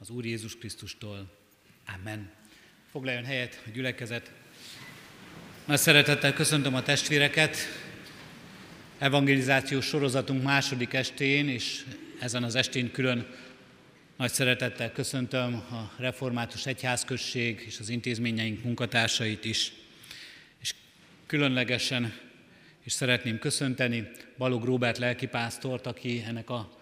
az Úr Jézus Krisztustól. Amen. Foglaljon helyet a gyülekezet. Nagy szeretettel köszöntöm a testvéreket. Evangelizációs sorozatunk második estén, és ezen az estén külön nagy szeretettel köszöntöm a Református Egyházközség és az intézményeink munkatársait is. És különlegesen is szeretném köszönteni Balog Róbert lelkipásztort, aki ennek a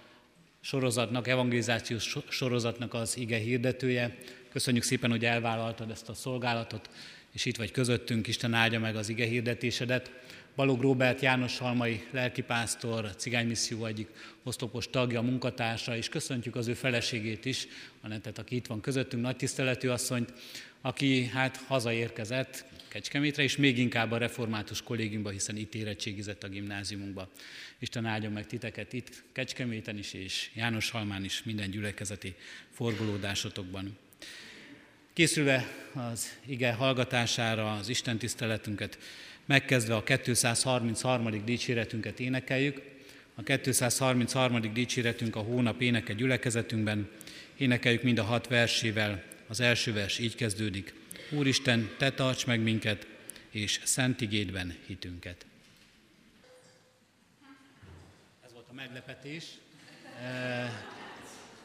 sorozatnak, evangelizációs sorozatnak az ige hirdetője. Köszönjük szépen, hogy elvállaltad ezt a szolgálatot, és itt vagy közöttünk, Isten áldja meg az ige hirdetésedet. Balog Róbert János Halmai lelkipásztor, cigánymisszió egyik osztopos tagja, munkatársa, és köszöntjük az ő feleségét is, Anettet, aki itt van közöttünk, nagy tiszteletű asszonyt, aki hát hazaérkezett Kecskemétre, és még inkább a református kollégiumba, hiszen itt érettségizett a gimnáziumunkba. Isten áldjon meg titeket itt Kecskeméten is, és János Halmán is minden gyülekezeti forgolódásotokban. Készülve az ige hallgatására az Isten tiszteletünket, megkezdve a 233. dicséretünket énekeljük. A 233. dicséretünk a hónap éneke gyülekezetünkben. Énekeljük mind a hat versével. Az első vers így kezdődik. Úristen, Te tarts meg minket, és szent igédben hitünket. Ez volt a meglepetés.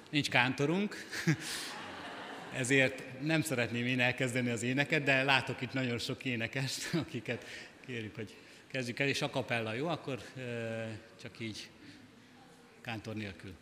Nincs kántorunk, ezért nem szeretném én elkezdeni az éneket, de látok itt nagyon sok énekest, akiket kérjük, hogy kezdjük el, és a kapella, jó? Akkor csak így kántor nélkül.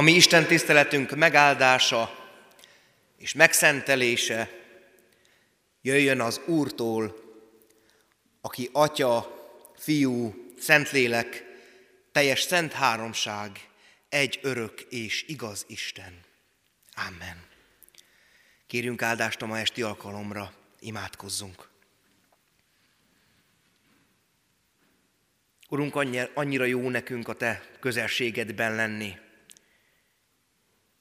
A mi Isten tiszteletünk megáldása és megszentelése jöjjön az Úrtól, aki Atya, Fiú, Szentlélek, teljes szent háromság, egy örök és igaz Isten. Amen. Kérjünk áldást a ma esti alkalomra, imádkozzunk. Urunk, annyira jó nekünk a Te közelségedben lenni,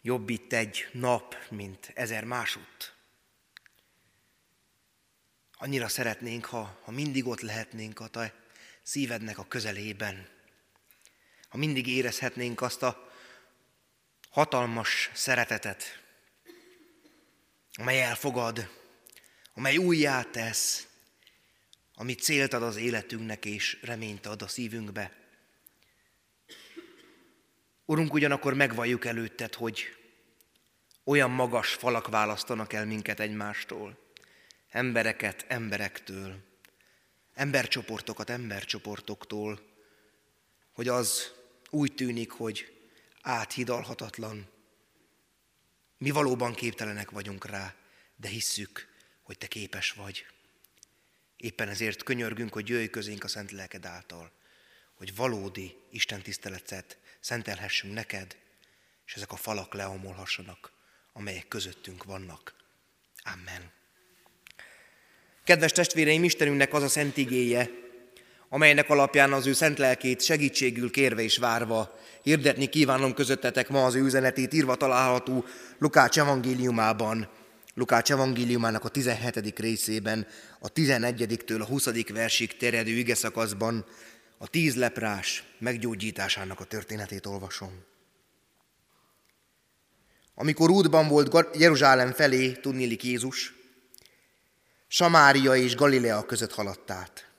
Jobb itt egy nap, mint ezer másút. Annyira szeretnénk, ha, ha mindig ott lehetnénk a te szívednek a közelében. Ha mindig érezhetnénk azt a hatalmas szeretetet, amely elfogad, amely újjá tesz, ami célt ad az életünknek és reményt ad a szívünkbe. Urunk, ugyanakkor megvalljuk előtted, hogy olyan magas falak választanak el minket egymástól, embereket emberektől, embercsoportokat embercsoportoktól, hogy az úgy tűnik, hogy áthidalhatatlan. Mi valóban képtelenek vagyunk rá, de hisszük, hogy te képes vagy. Éppen ezért könyörgünk, hogy jöjj közénk a Szent Lelked által, hogy valódi Isten tiszteletet szentelhessünk neked, és ezek a falak leomolhassanak, amelyek közöttünk vannak. Amen. Kedves testvéreim, Istenünknek az a szent igéje, amelynek alapján az ő szent lelkét segítségül kérve és várva hirdetni kívánom közöttetek ma az ő üzenetét írva található Lukács evangéliumában, Lukács evangéliumának a 17. részében, a 11-től a 20. versig terjedő ige szakaszban a tíz leprás meggyógyításának a történetét olvasom. Amikor útban volt Jeruzsálem felé, tudnélik Jézus, Samária és Galilea között haladt át.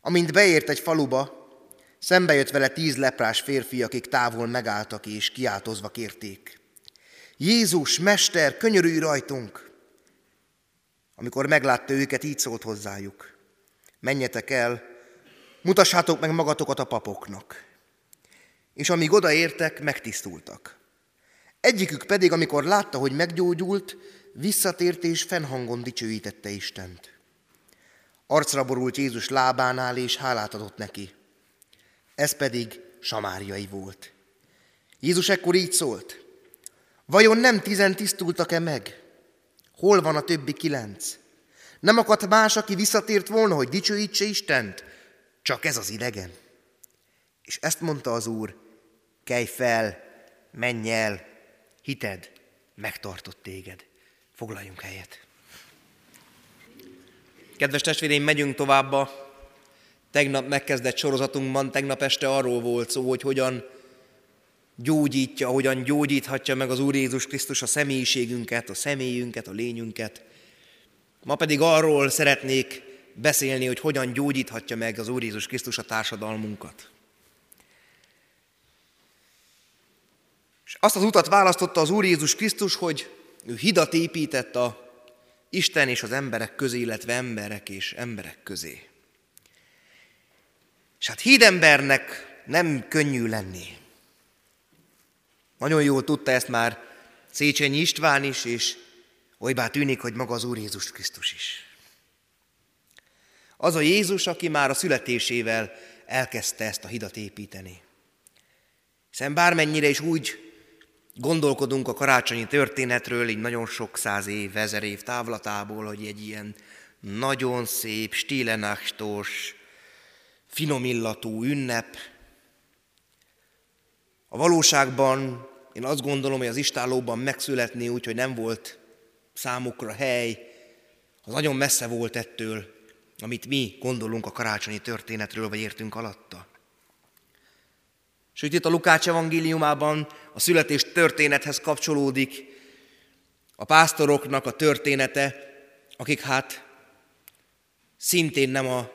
Amint beért egy faluba, szembe jött vele tíz leprás férfi, akik távol megálltak és kiáltozva kérték. Jézus, Mester, könyörülj rajtunk! Amikor meglátta őket, így szólt hozzájuk. Menjetek el, mutassátok meg magatokat a papoknak. És amíg odaértek, megtisztultak. Egyikük pedig, amikor látta, hogy meggyógyult, visszatért és fennhangon dicsőítette Istent. Arcra borult Jézus lábánál, és hálát adott neki. Ez pedig samáriai volt. Jézus ekkor így szólt. Vajon nem tizen tisztultak-e meg? Hol van a többi kilenc? Nem akadt más, aki visszatért volna, hogy dicsőítse Istent? Csak ez az idegen. És ezt mondta az Úr, kelj fel, menj el, hited megtartott téged. Foglaljunk helyet. Kedves testvéreim, megyünk tovább tegnap megkezdett sorozatunkban. Tegnap este arról volt szó, hogy hogyan gyógyítja, hogyan gyógyíthatja meg az Úr Jézus Krisztus a személyiségünket, a személyünket, a lényünket. Ma pedig arról szeretnék beszélni, hogy hogyan gyógyíthatja meg az Úr Jézus Krisztus a társadalmunkat. És azt az utat választotta az Úr Jézus Krisztus, hogy ő hidat épített a Isten és az emberek közé, illetve emberek és emberek közé. És hát hídembernek nem könnyű lenni. Nagyon jól tudta ezt már Széchenyi István is, és olybá tűnik, hogy maga az Úr Jézus Krisztus is. Az a Jézus, aki már a születésével elkezdte ezt a hidat építeni. Hiszen bármennyire is úgy gondolkodunk a karácsonyi történetről, így nagyon sok száz év, ezer év távlatából, hogy egy ilyen nagyon szép, stílenachtos, finomillatú ünnep. A valóságban én azt gondolom, hogy az istállóban megszületni úgy, hogy nem volt számukra hely, az nagyon messze volt ettől, amit mi gondolunk a karácsonyi történetről, vagy értünk alatta. Sőt, itt a Lukács evangéliumában a születés történethez kapcsolódik a pásztoroknak a története, akik hát szintén nem a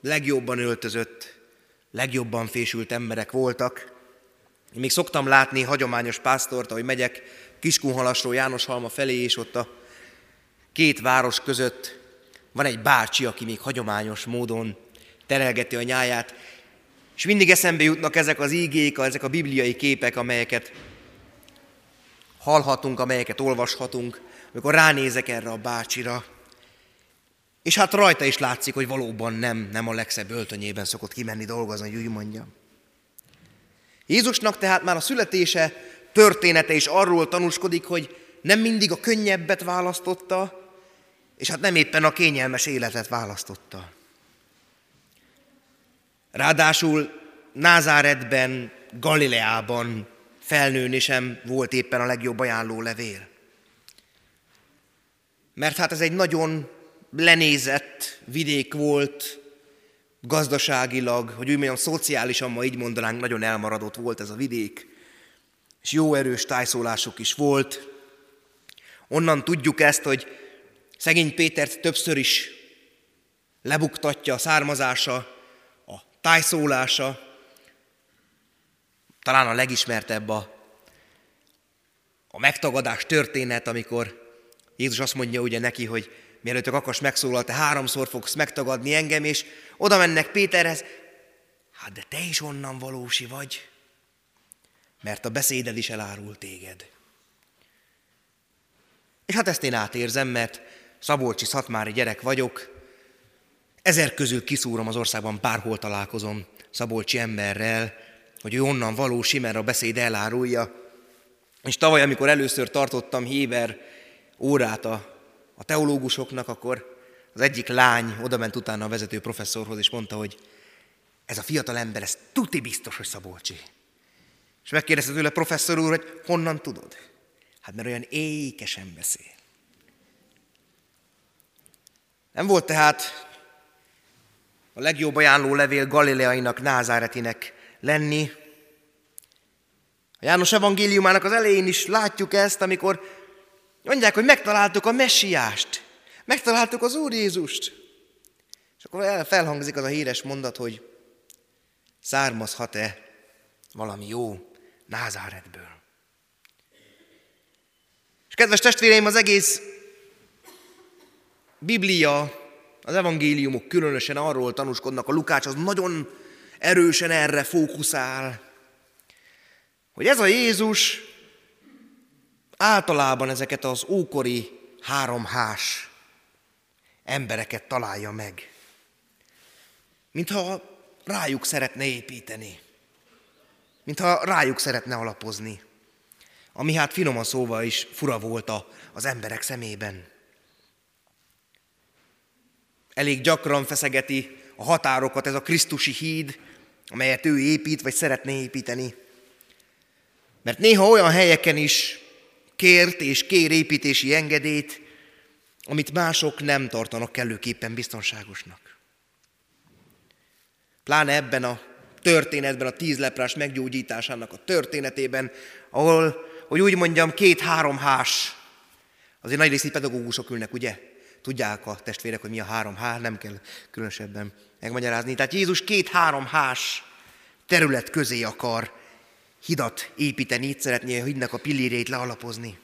legjobban öltözött, legjobban fésült emberek voltak. Én még szoktam látni hagyományos pásztort, ahogy megyek Kiskunhalasról János Halma felé, és ott a két város között van egy bácsi, aki még hagyományos módon terelgeti a nyáját, és mindig eszembe jutnak ezek az ígék, ezek a bibliai képek, amelyeket hallhatunk, amelyeket olvashatunk, amikor ránézek erre a bácsira, és hát rajta is látszik, hogy valóban nem, nem a legszebb öltönyében szokott kimenni dolgozni, hogy úgy mondjam. Jézusnak tehát már a születése története is arról tanúskodik, hogy nem mindig a könnyebbet választotta, és hát nem éppen a kényelmes életet választotta. Ráadásul Názáretben, Galileában felnőni sem volt éppen a legjobb ajánló levél. Mert hát ez egy nagyon lenézett vidék volt, gazdaságilag, hogy úgy mondjam, szociálisan ma így mondanánk, nagyon elmaradott volt ez a vidék, és jó erős tájszólások is volt. Onnan tudjuk ezt, hogy szegény Pétert többször is lebuktatja a származása, a tájszólása, talán a legismertebb a, a megtagadás történet, amikor Jézus azt mondja ugye neki, hogy mielőtt a kakas megszólal, te háromszor fogsz megtagadni engem, és oda mennek Péterhez, hát de te is onnan valósi vagy, mert a beszéded is elárul téged. És hát ezt én átérzem, mert Szabolcsi szatmári gyerek vagyok, ezer közül kiszúrom az országban, bárhol találkozom Szabolcsi emberrel, hogy ő onnan valósi, mert a beszéd elárulja. És tavaly, amikor először tartottam Héber órát a, a teológusoknak, akkor az egyik lány oda ment utána a vezető professzorhoz, és mondta, hogy ez a fiatal ember, ez tuti biztos, hogy Szabolcsi. És megkérdezte tőle professzor úr, hogy honnan tudod? Hát mert olyan ékesen beszél. Nem volt tehát a legjobb ajánló levél Galileainak, Názáretinek lenni. A János evangéliumának az elején is látjuk ezt, amikor mondják, hogy megtaláltuk a messiást, megtaláltuk az Úr Jézust. És akkor felhangzik az a híres mondat, hogy származhat-e valami jó Názáretből. És kedves testvéreim, az egész Biblia, az evangéliumok különösen arról tanúskodnak, a Lukács az nagyon erősen erre fókuszál, hogy ez a Jézus általában ezeket az ókori háromhás embereket találja meg. Mintha rájuk szeretne építeni. Mintha rájuk szeretne alapozni. Ami hát finoman szóval is fura volt az emberek szemében. Elég gyakran feszegeti a határokat ez a Krisztusi híd, amelyet ő épít, vagy szeretne építeni. Mert néha olyan helyeken is kért és kér építési engedélyt, amit mások nem tartanak kellőképpen biztonságosnak. Pláne ebben a történetben, a tíz leprás meggyógyításának a történetében, ahol, hogy úgy mondjam, két-három hás, azért nagy részét pedagógusok ülnek, ugye? Tudják a testvérek, hogy mi a három há, nem kell különösebben megmagyarázni. Tehát Jézus két-három hás terület közé akar hidat építeni, itt szeretné a hídnak a pillérét lealapozni.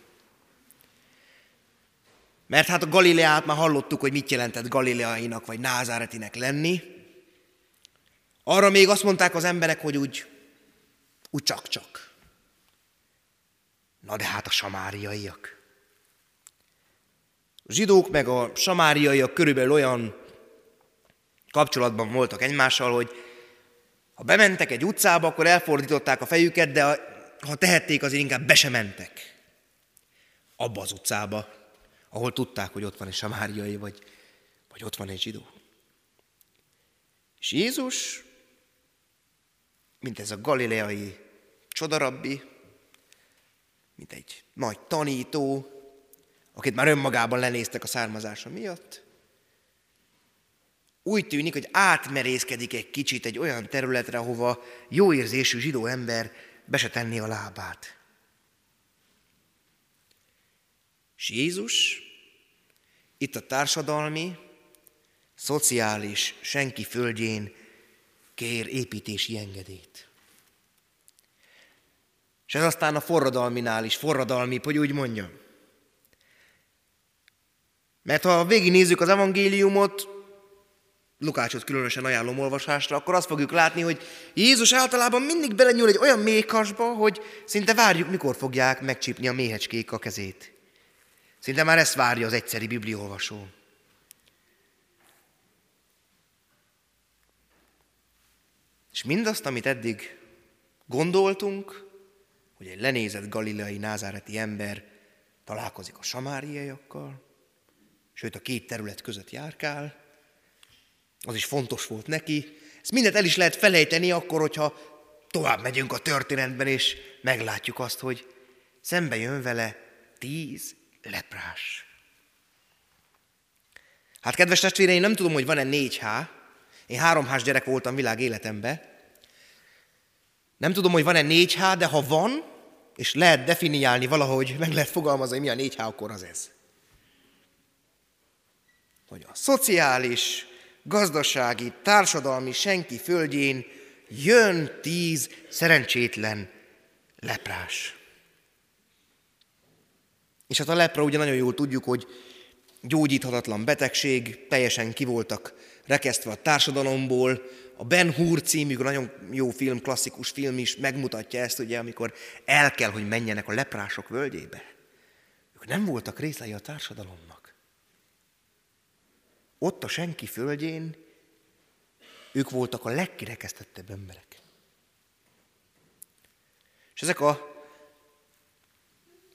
Mert hát a Galileát már hallottuk, hogy mit jelentett Galileainak vagy Názáretinek lenni. Arra még azt mondták az emberek, hogy úgy, úgy csak-csak. Na de hát a samáriaiak. A zsidók meg a samáriaiak körülbelül olyan kapcsolatban voltak egymással, hogy ha bementek egy utcába, akkor elfordították a fejüket, de ha tehették, azért inkább be sem mentek. Abba az utcába, ahol tudták, hogy ott van egy samáriai, vagy, vagy ott van egy zsidó. És Jézus, mint ez a galileai csodarabbi, mint egy nagy tanító, akit már önmagában lenéztek a származása miatt, úgy tűnik, hogy átmerészkedik egy kicsit egy olyan területre, ahova jó érzésű zsidó ember be se tenni a lábát. És Jézus itt a társadalmi, szociális senki földjén kér építési engedélyt. És ez aztán a forradalminál is forradalmi, hogy úgy mondjam. Mert ha végignézzük az evangéliumot, Lukácsot különösen ajánlom olvasásra, akkor azt fogjuk látni, hogy Jézus általában mindig belenyúl egy olyan méhkasba, hogy szinte várjuk, mikor fogják megcsípni a méhecskék a kezét. Szinte már ezt várja az egyszeri bibliolvasó. És mindazt, amit eddig gondoltunk, hogy egy lenézett galileai názáreti ember találkozik a samáriaiakkal, sőt a két terület között járkál, az is fontos volt neki. Ezt mindent el is lehet felejteni akkor, hogyha tovább megyünk a történetben, és meglátjuk azt, hogy szembe jön vele tíz leprás. Hát kedves testvéreim, nem tudom, hogy van-e négy há. Én három hás gyerek voltam világ életemben. Nem tudom, hogy van-e négy há, de ha van, és lehet definiálni valahogy, meg lehet fogalmazni, mi a négy há, akkor az ez. Hogy a szociális, gazdasági, társadalmi senki földjén jön tíz szerencsétlen leprás. És hát a lepra ugye nagyon jól tudjuk, hogy gyógyíthatatlan betegség, teljesen kivoltak rekesztve a társadalomból. A Ben Hur című nagyon jó film, klasszikus film is megmutatja ezt, ugye, amikor el kell, hogy menjenek a leprások völgyébe. Ők nem voltak részei a társadalomnak. Ott a senki földjén ők voltak a legkirekesztettebb emberek. És ezek a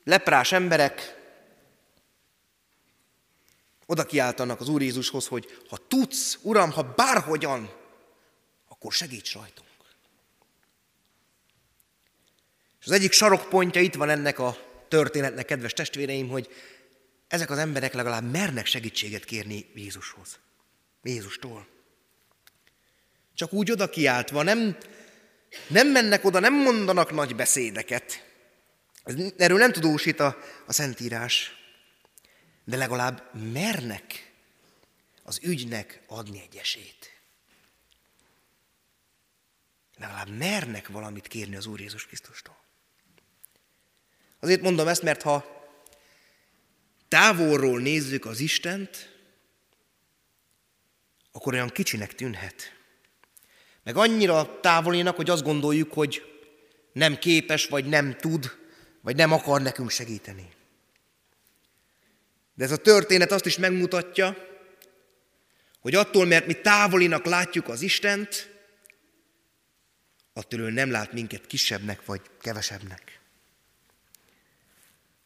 leprás emberek oda kiáltanak az Úr Jézushoz, hogy ha tudsz, Uram, ha bárhogyan, akkor segíts rajtunk. És az egyik sarokpontja itt van ennek a történetnek, kedves testvéreim, hogy ezek az emberek legalább mernek segítséget kérni Jézushoz. Jézustól. Csak úgy oda kiáltva, nem, nem mennek oda, nem mondanak nagy beszédeket. Erről nem tudósít a, a Szentírás de legalább mernek az ügynek adni egy esét. Legalább mernek valamit kérni az Úr Jézus Krisztustól. Azért mondom ezt, mert ha távolról nézzük az Istent, akkor olyan kicsinek tűnhet. Meg annyira távolinak, hogy azt gondoljuk, hogy nem képes, vagy nem tud, vagy nem akar nekünk segíteni. De ez a történet azt is megmutatja, hogy attól, mert mi távolinak látjuk az Istent, attól ő nem lát minket kisebbnek vagy kevesebbnek.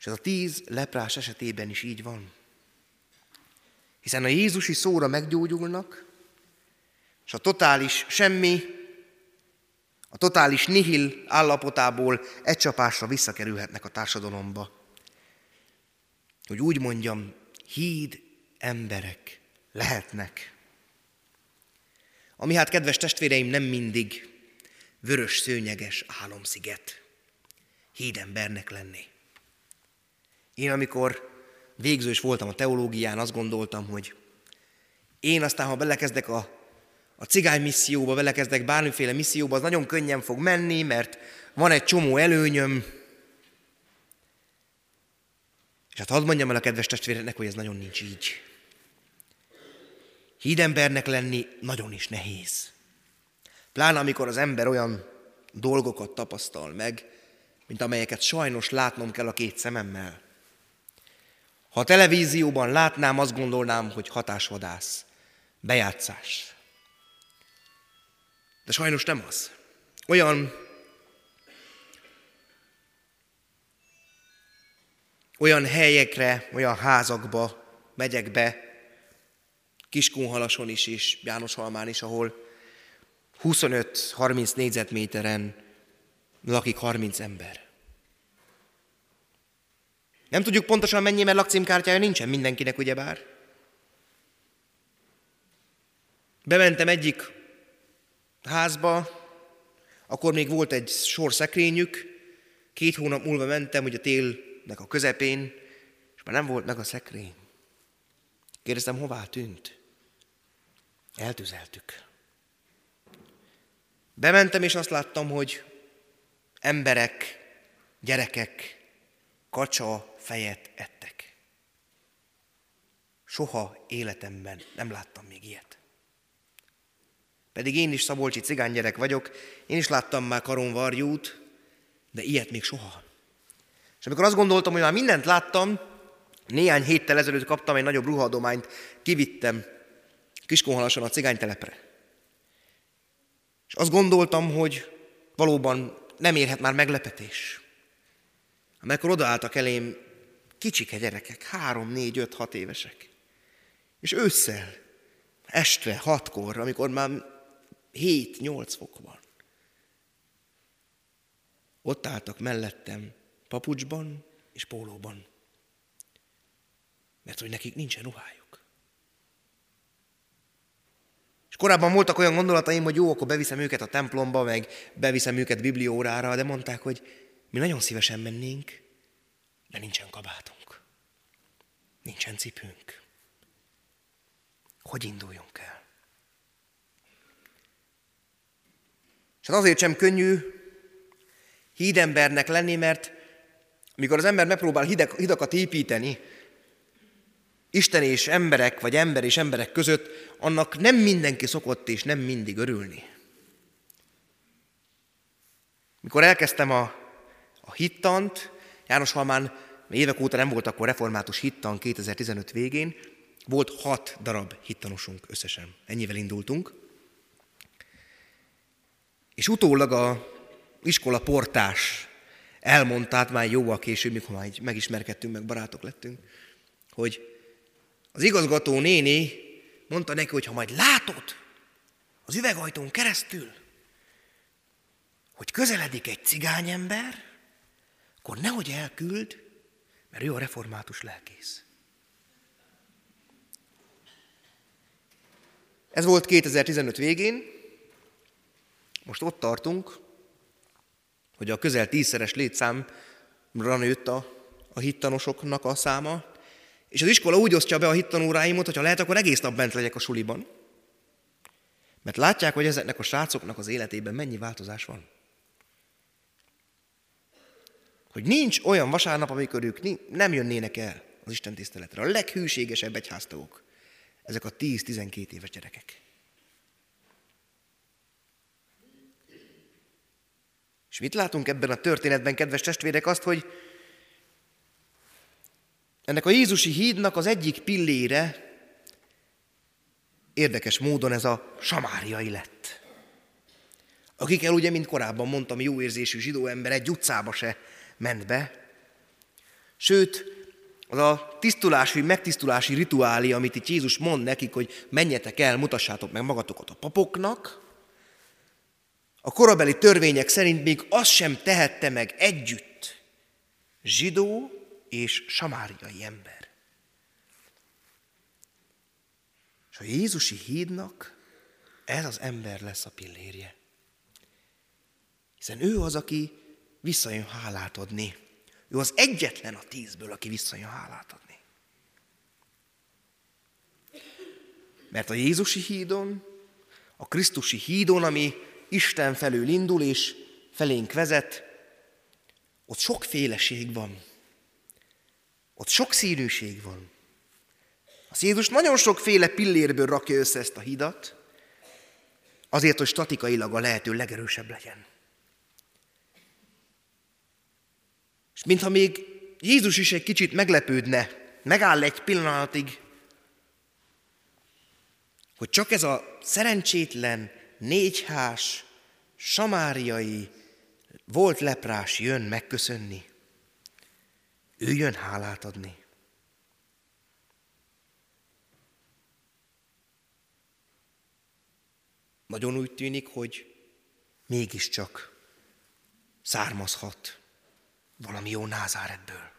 És ez a tíz leprás esetében is így van. Hiszen a Jézusi szóra meggyógyulnak, és a totális semmi, a totális nihil állapotából egy csapásra visszakerülhetnek a társadalomba hogy úgy mondjam, híd emberek lehetnek. Ami hát, kedves testvéreim, nem mindig vörös szőnyeges álomsziget hídembernek lenni. Én, amikor végzős voltam a teológián, azt gondoltam, hogy én aztán, ha belekezdek a, a cigány misszióba, belekezdek bármiféle misszióba, az nagyon könnyen fog menni, mert van egy csomó előnyöm, és hát hadd mondjam el a kedves testvéreknek, hogy ez nagyon nincs így. Hídembernek lenni nagyon is nehéz. Pláne amikor az ember olyan dolgokat tapasztal meg, mint amelyeket sajnos látnom kell a két szememmel. Ha a televízióban látnám, azt gondolnám, hogy hatásvadász, bejátszás. De sajnos nem az. Olyan olyan helyekre, olyan házakba megyek be, Kiskunhalason is és Jánoshalmán is, ahol 25-30 négyzetméteren lakik 30 ember. Nem tudjuk pontosan mennyi, mert lakcímkártyája nincsen mindenkinek, ugyebár. Bementem egyik házba, akkor még volt egy sor szekrényük, két hónap múlva mentem, hogy a tél nek a közepén, és már nem volt meg a szekrény. Kérdeztem, hová tűnt? Eltüzeltük. Bementem, és azt láttam, hogy emberek, gyerekek kacsa fejet ettek. Soha életemben nem láttam még ilyet. Pedig én is szabolcsi cigánygyerek vagyok, én is láttam már karonvarjút, de ilyet még soha. És amikor azt gondoltam, hogy már mindent láttam, néhány héttel ezelőtt kaptam egy nagyobb ruhadományt, kivittem Kiskunhalason a cigánytelepre. És azt gondoltam, hogy valóban nem érhet már meglepetés. Amikor odaálltak elém kicsike gyerekek, három, négy, öt, hat évesek. És ősszel, este, hatkor, amikor már hét, nyolc fok van. ott álltak mellettem papucsban és pólóban. Mert hogy nekik nincsen ruhájuk. És korábban voltak olyan gondolataim, hogy jó, akkor beviszem őket a templomba, meg beviszem őket bibliórára, de mondták, hogy mi nagyon szívesen mennénk, de nincsen kabátunk. Nincsen cipőnk. Hogy induljunk el? És hát azért sem könnyű hídembernek lenni, mert amikor az ember megpróbál hideg, hidakat építeni, Isten és emberek, vagy ember és emberek között, annak nem mindenki szokott és nem mindig örülni. Mikor elkezdtem a, a hittant, János Halmán évek óta nem volt akkor református hittan 2015 végén, volt hat darab hittanosunk összesen. Ennyivel indultunk. És utólag a iskola portás elmondta, hát már jóval később, mikor már megismerkedtünk, meg barátok lettünk, hogy az igazgató néni mondta neki, hogy ha majd látod az üvegajtón keresztül, hogy közeledik egy cigányember, akkor nehogy elküld, mert ő a református lelkész. Ez volt 2015 végén, most ott tartunk, hogy a közel tízszeres létszámra nőtt a, a hittanosoknak a száma, és az iskola úgy osztja be a hittanóráimot, hogy ha lehet, akkor egész nap bent legyek a suliban. Mert látják, hogy ezeknek a srácoknak az életében mennyi változás van. Hogy nincs olyan vasárnap, amikor ők nem jönnének el az Isten tiszteletre. A leghűségesebb egyháztagok. Ezek a 10-12 éves gyerekek. És mit látunk ebben a történetben, kedves testvérek? Azt, hogy ennek a Jézusi hídnak az egyik pillére érdekes módon ez a samáriai lett. Akikkel ugye, mint korábban mondtam, jó érzésű zsidó ember egy utcába se ment be. Sőt, az a tisztulási, megtisztulási rituálé, amit itt Jézus mond nekik, hogy menjetek el, mutassátok meg magatokat a papoknak, a korabeli törvények szerint még azt sem tehette meg együtt zsidó és samáriai ember. És a Jézusi hídnak ez az ember lesz a pillérje. Hiszen ő az, aki visszajön hálát adni. Ő az egyetlen a tízből, aki visszajön hálát adni. Mert a Jézusi hídon, a Krisztusi hídon, ami Isten felől indul és felénk vezet, ott sokféleség van. Ott sok színűség van. Az Jézus nagyon sokféle pillérből rakja össze ezt a hidat, azért, hogy statikailag a lehető legerősebb legyen. És mintha még Jézus is egy kicsit meglepődne, megáll egy pillanatig, hogy csak ez a szerencsétlen, négyhás, samáriai, volt leprás jön megköszönni. Ő jön hálát adni. Nagyon úgy tűnik, hogy mégiscsak származhat valami jó názáretből.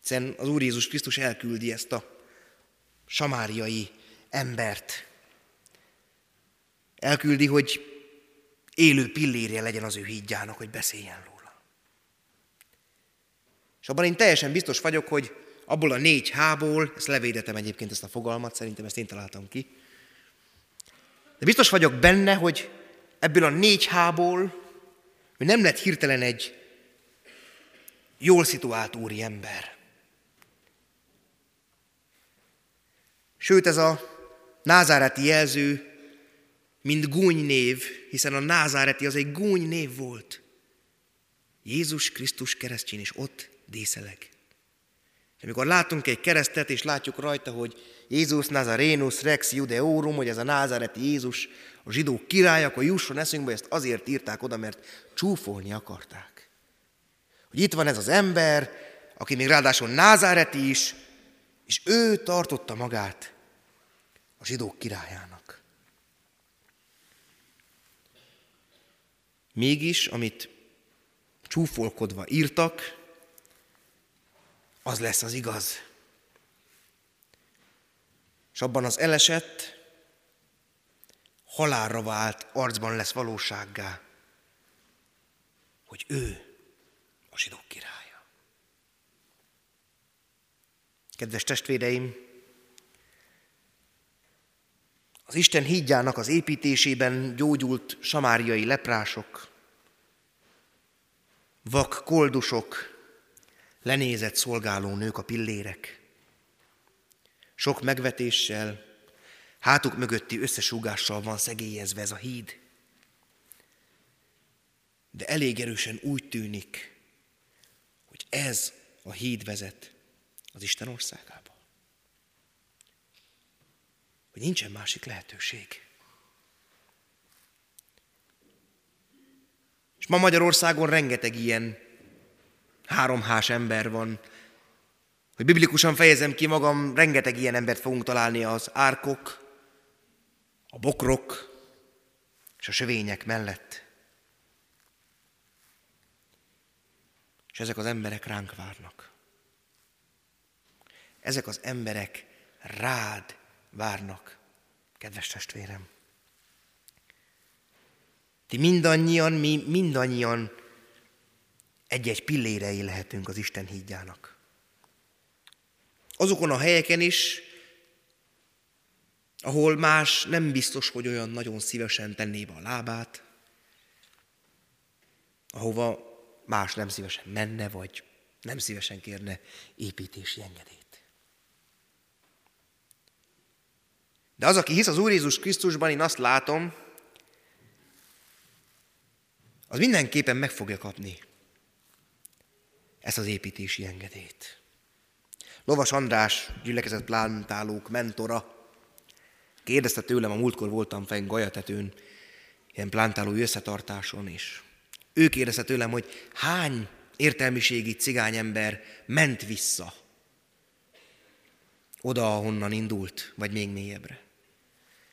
Hiszen az Úr Jézus Krisztus elküldi ezt a samáriai embert. Elküldi, hogy élő pillérje legyen az ő hídjának, hogy beszéljen róla. És abban én teljesen biztos vagyok, hogy abból a négy hából, ezt levédetem egyébként ezt a fogalmat, szerintem ezt én találtam ki, de biztos vagyok benne, hogy ebből a négy hából hogy nem lett hirtelen egy jól szituált úri ember. Sőt, ez a názáreti jelző, mint gúny név, hiszen a názáreti az egy gúny név volt. Jézus Krisztus keresztjén is ott díszeleg. Amikor látunk egy keresztet, és látjuk rajta, hogy Jézus Nazarenus Rex Judeorum, hogy ez a názáreti Jézus, a zsidók király, akkor jusson eszünkbe, ezt azért írták oda, mert csúfolni akarták. Hogy itt van ez az ember, aki még ráadásul názáreti is, és ő tartotta magát a zsidók királyának. Mégis, amit csúfolkodva írtak, az lesz az igaz. És abban az elesett, halálra vált arcban lesz valósággá, hogy ő a zsidók királya. Kedves testvéreim, az Isten hídjának az építésében gyógyult samáriai leprások, vak koldusok, lenézett szolgáló nők a pillérek. Sok megvetéssel, hátuk mögötti összesúgással van szegélyezve ez a híd. De elég erősen úgy tűnik, hogy ez a híd vezet az Isten országába. Hogy nincsen másik lehetőség. És ma Magyarországon rengeteg ilyen háromhás ember van. Hogy biblikusan fejezem ki magam, rengeteg ilyen embert fogunk találni az árkok, a bokrok és a sövények mellett. És ezek az emberek ránk várnak. Ezek az emberek rád várnak, kedves testvérem. Ti mindannyian, mi mindannyian egy-egy pillérei lehetünk az Isten hídjának. Azokon a helyeken is, ahol más nem biztos, hogy olyan nagyon szívesen tenné be a lábát, ahova más nem szívesen menne, vagy nem szívesen kérne építési engedélyt. De az, aki hisz az Úr Jézus Krisztusban, én azt látom, az mindenképpen meg fogja kapni ezt az építési engedélyt. Lovas András, gyülekezett plántálók mentora, kérdezte tőlem, a múltkor voltam fenn Gajatetőn, ilyen plántálói összetartáson is. Ő kérdezte tőlem, hogy hány értelmiségi cigányember ment vissza oda, ahonnan indult, vagy még mélyebbre.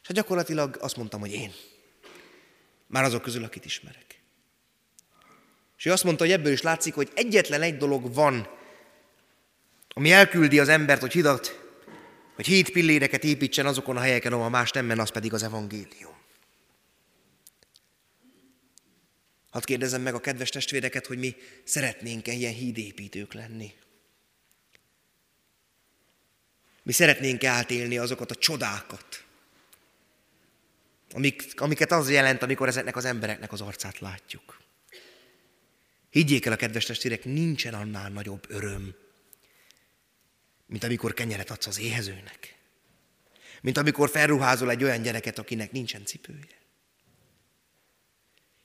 És hát gyakorlatilag azt mondtam, hogy én. Már azok közül, akit ismerek. És ő azt mondta, hogy ebből is látszik, hogy egyetlen egy dolog van, ami elküldi az embert, hogy hidat, hogy hét pilléreket építsen azokon a helyeken, ahol más nem men, az pedig az evangélium. Hadd kérdezem meg a kedves testvéreket, hogy mi szeretnénk-e ilyen hídépítők lenni. Mi szeretnénk átélni azokat a csodákat, amik, amiket az jelent, amikor ezeknek az embereknek az arcát látjuk. Higgyék el a kedves testvérek, nincsen annál nagyobb öröm, mint amikor kenyeret adsz az éhezőnek. Mint amikor felruházol egy olyan gyereket, akinek nincsen cipője.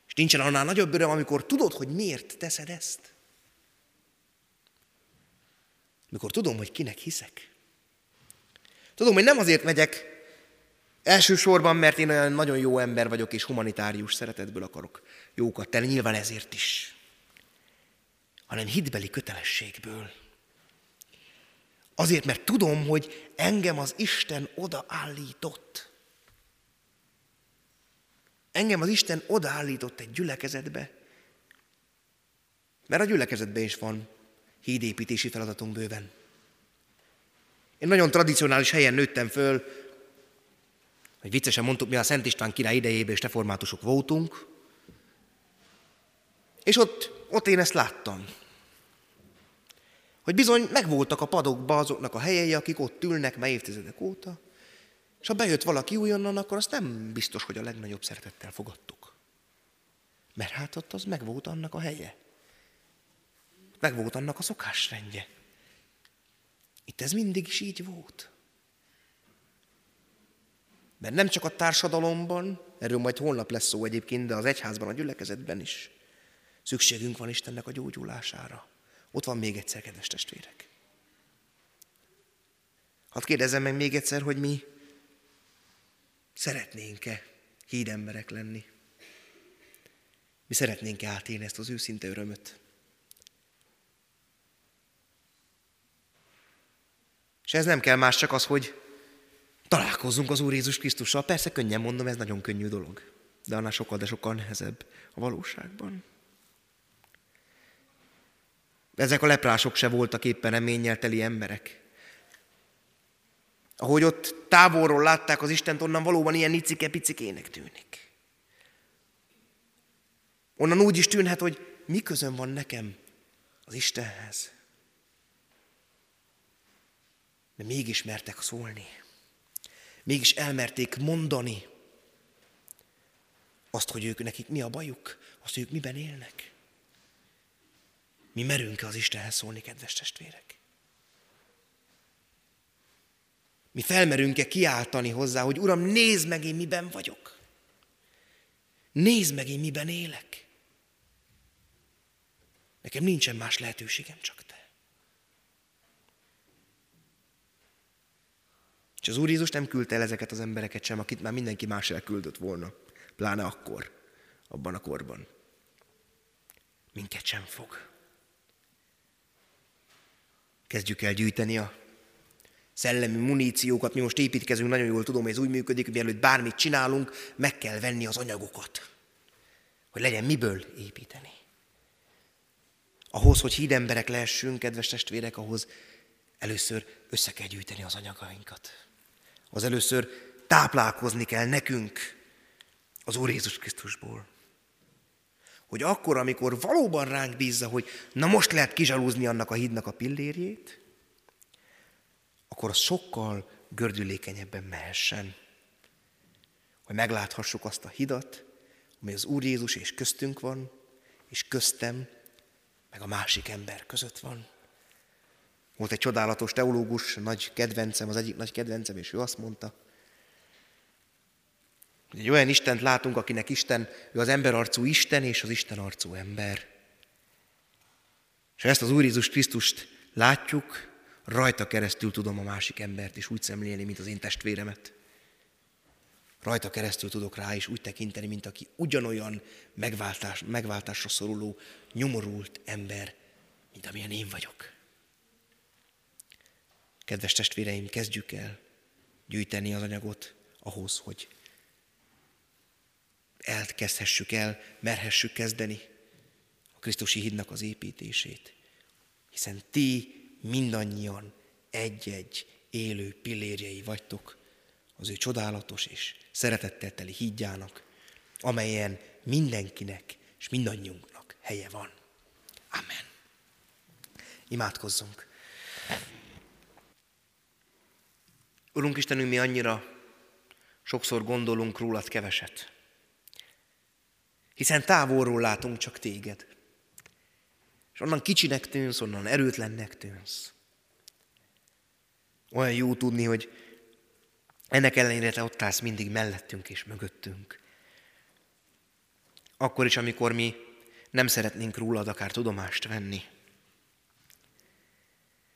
És nincsen annál nagyobb öröm, amikor tudod, hogy miért teszed ezt. Amikor tudom, hogy kinek hiszek. Tudom, hogy nem azért megyek elsősorban, mert én olyan nagyon jó ember vagyok, és humanitárius szeretetből akarok jókat tenni, nyilván ezért is hanem hitbeli kötelességből. Azért, mert tudom, hogy engem az Isten odaállított. Engem az Isten odaállított egy gyülekezetbe, mert a gyülekezetben is van hídépítési feladatunk bőven. Én nagyon tradicionális helyen nőttem föl, hogy viccesen mondtuk, mi a Szent István király idejében és reformátusok voltunk, és ott, ott én ezt láttam. Hogy bizony megvoltak a padokba azoknak a helyei, akik ott ülnek már évtizedek óta, és ha bejött valaki újonnan, akkor azt nem biztos, hogy a legnagyobb szeretettel fogadtuk. Mert hát ott az megvolt annak a helye. Megvolt annak a szokásrendje. Itt ez mindig is így volt. Mert nem csak a társadalomban, erről majd holnap lesz szó egyébként, de az egyházban, a gyülekezetben is szükségünk van Istennek a gyógyulására. Ott van még egyszer, kedves testvérek. Hadd kérdezzem meg még egyszer, hogy mi szeretnénk-e hídemberek lenni? Mi szeretnénk-e átélni ezt az őszinte örömöt? És ez nem kell más, csak az, hogy találkozzunk az Úr Jézus Krisztussal. Persze könnyen mondom, ez nagyon könnyű dolog. de annál sokkal, de sokkal nehezebb a valóságban. Ezek a leprások se voltak éppen reménnyel teli emberek. Ahogy ott távolról látták az Istent, onnan valóban ilyen nicike-picikének tűnik. Onnan úgy is tűnhet, hogy mi közön van nekem az Istenhez. De mégis mertek szólni. Mégis elmerték mondani azt, hogy ők nekik mi a bajuk, azt, hogy ők miben élnek. Mi merünk-e az Istenhez szólni, kedves testvérek? Mi felmerünk-e kiáltani hozzá, hogy Uram, nézd meg, én miben vagyok. Nézd meg, én miben élek. Nekem nincsen más lehetőségem, csak te. És az Úr Jézus nem küldte el ezeket az embereket sem, akit már mindenki más elküldött volna, pláne akkor, abban a korban. Minket sem fog. Kezdjük el gyűjteni a szellemi muníciókat. Mi most építkezünk, nagyon jól tudom, hogy ez úgy működik, hogy mielőtt bármit csinálunk, meg kell venni az anyagokat, hogy legyen miből építeni. Ahhoz, hogy híd emberek lehessünk, kedves testvérek, ahhoz először össze kell gyűjteni az anyagainkat. Az először táplálkozni kell nekünk az Úr Jézus Krisztusból. Hogy akkor, amikor valóban ránk bízza, hogy na most lehet kizsalúzni annak a hídnak a pillérjét, akkor sokkal gördülékenyebben mehessen. Hogy megláthassuk azt a hidat, ami az Úr Jézus és köztünk van, és köztem, meg a másik ember között van. Volt egy csodálatos teológus, nagy kedvencem, az egyik nagy kedvencem, és ő azt mondta, egy olyan Istent látunk, akinek Isten, ő az emberarcú Isten és az Isten arcú ember. És ezt az Úr Jézus Krisztust látjuk, rajta keresztül tudom a másik embert is úgy szemlélni, mint az én testvéremet. Rajta keresztül tudok rá is úgy tekinteni, mint aki ugyanolyan megváltás, megváltásra szoruló, nyomorult ember, mint amilyen én vagyok. Kedves testvéreim, kezdjük el gyűjteni az anyagot ahhoz, hogy elkezdhessük el, merhessük kezdeni a Krisztusi hídnak az építését. Hiszen ti mindannyian egy-egy élő pillérjei vagytok az ő csodálatos és szeretettel teli hídjának, amelyen mindenkinek és mindannyiunknak helye van. Amen. Imádkozzunk. Urunk Istenünk, mi annyira sokszor gondolunk rólad keveset, hiszen távolról látunk csak téged. És onnan kicsinek tűnsz, onnan erőtlennek tűnsz. Olyan jó tudni, hogy ennek ellenére te ott állsz mindig mellettünk és mögöttünk. Akkor is, amikor mi nem szeretnénk rólad akár tudomást venni.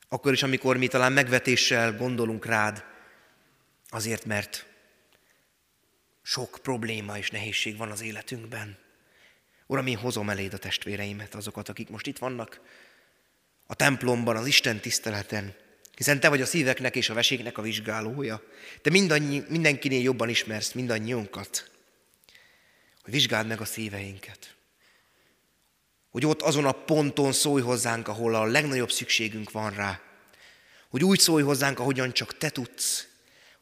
Akkor is, amikor mi talán megvetéssel gondolunk rád, azért, mert sok probléma és nehézség van az életünkben. Uram, én hozom eléd a testvéreimet, azokat, akik most itt vannak a templomban, az Isten tiszteleten, hiszen Te vagy a szíveknek és a veséknek a vizsgálója. Te mindannyi, mindenkinél jobban ismersz mindannyiunkat, hogy vizsgáld meg a szíveinket. Hogy ott azon a ponton szólj hozzánk, ahol a legnagyobb szükségünk van rá. Hogy úgy szólj hozzánk, ahogyan csak Te tudsz.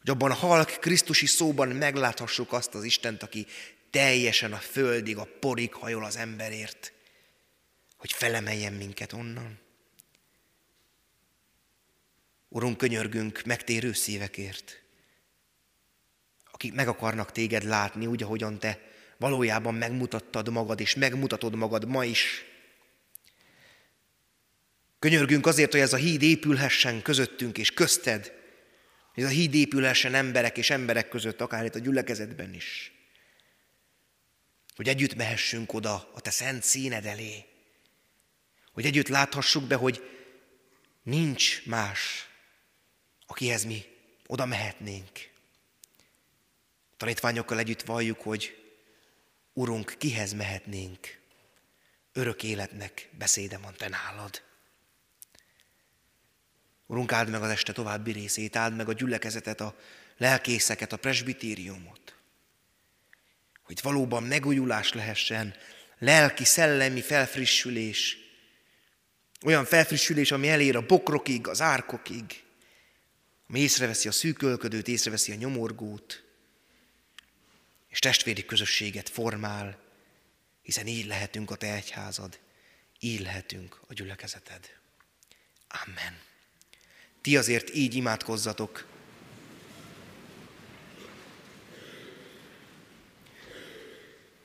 Hogy abban a halk Krisztusi szóban megláthassuk azt az Istent, aki teljesen a földig, a porig hajol az emberért, hogy felemeljen minket onnan. Urunk, könyörgünk megtérő szívekért, akik meg akarnak téged látni, úgy, ahogyan te valójában megmutattad magad, és megmutatod magad ma is. Könyörgünk azért, hogy ez a híd épülhessen közöttünk és közted, hogy ez a híd épülhessen emberek és emberek között, akár itt a gyülekezetben is. Hogy együtt mehessünk oda a te szent színed elé. Hogy együtt láthassuk be, hogy nincs más, akihez mi oda mehetnénk. Tanítványokkal együtt valljuk, hogy Urunk, kihez mehetnénk? Örök életnek beszéde van te nálad. Urunk, áld meg az este további részét, áld meg a gyülekezetet, a lelkészeket, a presbitériumot hogy valóban megújulás lehessen, lelki, szellemi felfrissülés, olyan felfrissülés, ami elér a bokrokig, az árkokig, ami észreveszi a szűkölködőt, észreveszi a nyomorgót, és testvéri közösséget formál, hiszen így lehetünk a te egyházad, így lehetünk a gyülekezeted. Amen. Ti azért így imádkozzatok.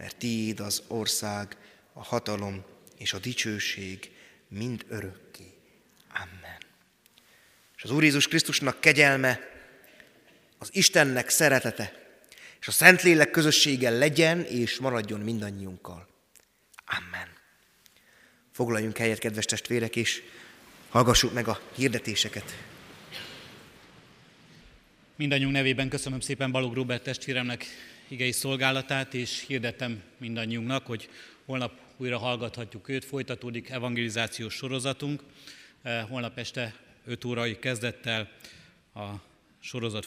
mert tiéd az ország, a hatalom és a dicsőség mind örökké. Amen. És az Úr Jézus Krisztusnak kegyelme, az Istennek szeretete, és a Szentlélek közössége legyen és maradjon mindannyiunkkal. Amen. Foglaljunk helyet, kedves testvérek, és hallgassuk meg a hirdetéseket. Mindannyiunk nevében köszönöm szépen Balog Robert testvéremnek igei szolgálatát, és hirdetem mindannyiunknak, hogy holnap újra hallgathatjuk őt, folytatódik evangelizációs sorozatunk. Eh, holnap este 5 órai kezdettel a sorozat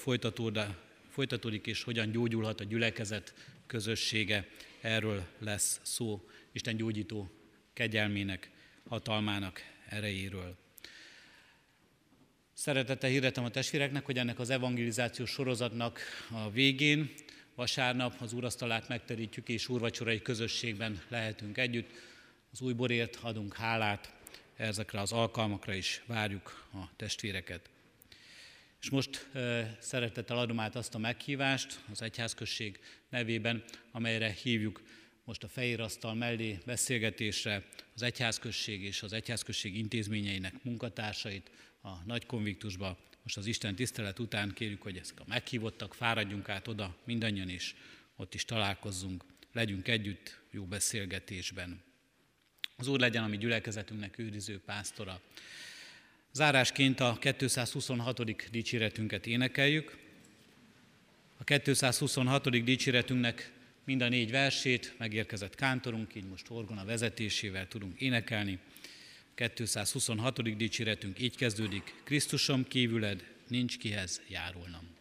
folytatódik, és hogyan gyógyulhat a gyülekezet közössége. Erről lesz szó Isten gyógyító kegyelmének, hatalmának erejéről. Szeretettel hirdetem a testvéreknek, hogy ennek az evangelizációs sorozatnak a végén vasárnap az úrasztalát megterítjük, és úrvacsorai közösségben lehetünk együtt. Az új borért adunk hálát, ezekre az alkalmakra is várjuk a testvéreket. És most szeretettel adom át azt a meghívást az egyházközség nevében, amelyre hívjuk most a fehérasztal mellé beszélgetésre az egyházközség és az egyházközség intézményeinek munkatársait a nagy konviktusba. Most az Isten tisztelet után kérjük, hogy ezek a meghívottak, fáradjunk át oda mindannyian, és ott is találkozzunk, legyünk együtt jó beszélgetésben. Az Úr legyen a mi gyülekezetünknek őriző pásztora. Zárásként a 226. dicséretünket énekeljük. A 226. dicséretünknek mind a négy versét megérkezett kántorunk, így most orgona vezetésével tudunk énekelni. 226. dicséretünk így kezdődik, Krisztusom kívüled nincs kihez járulnom.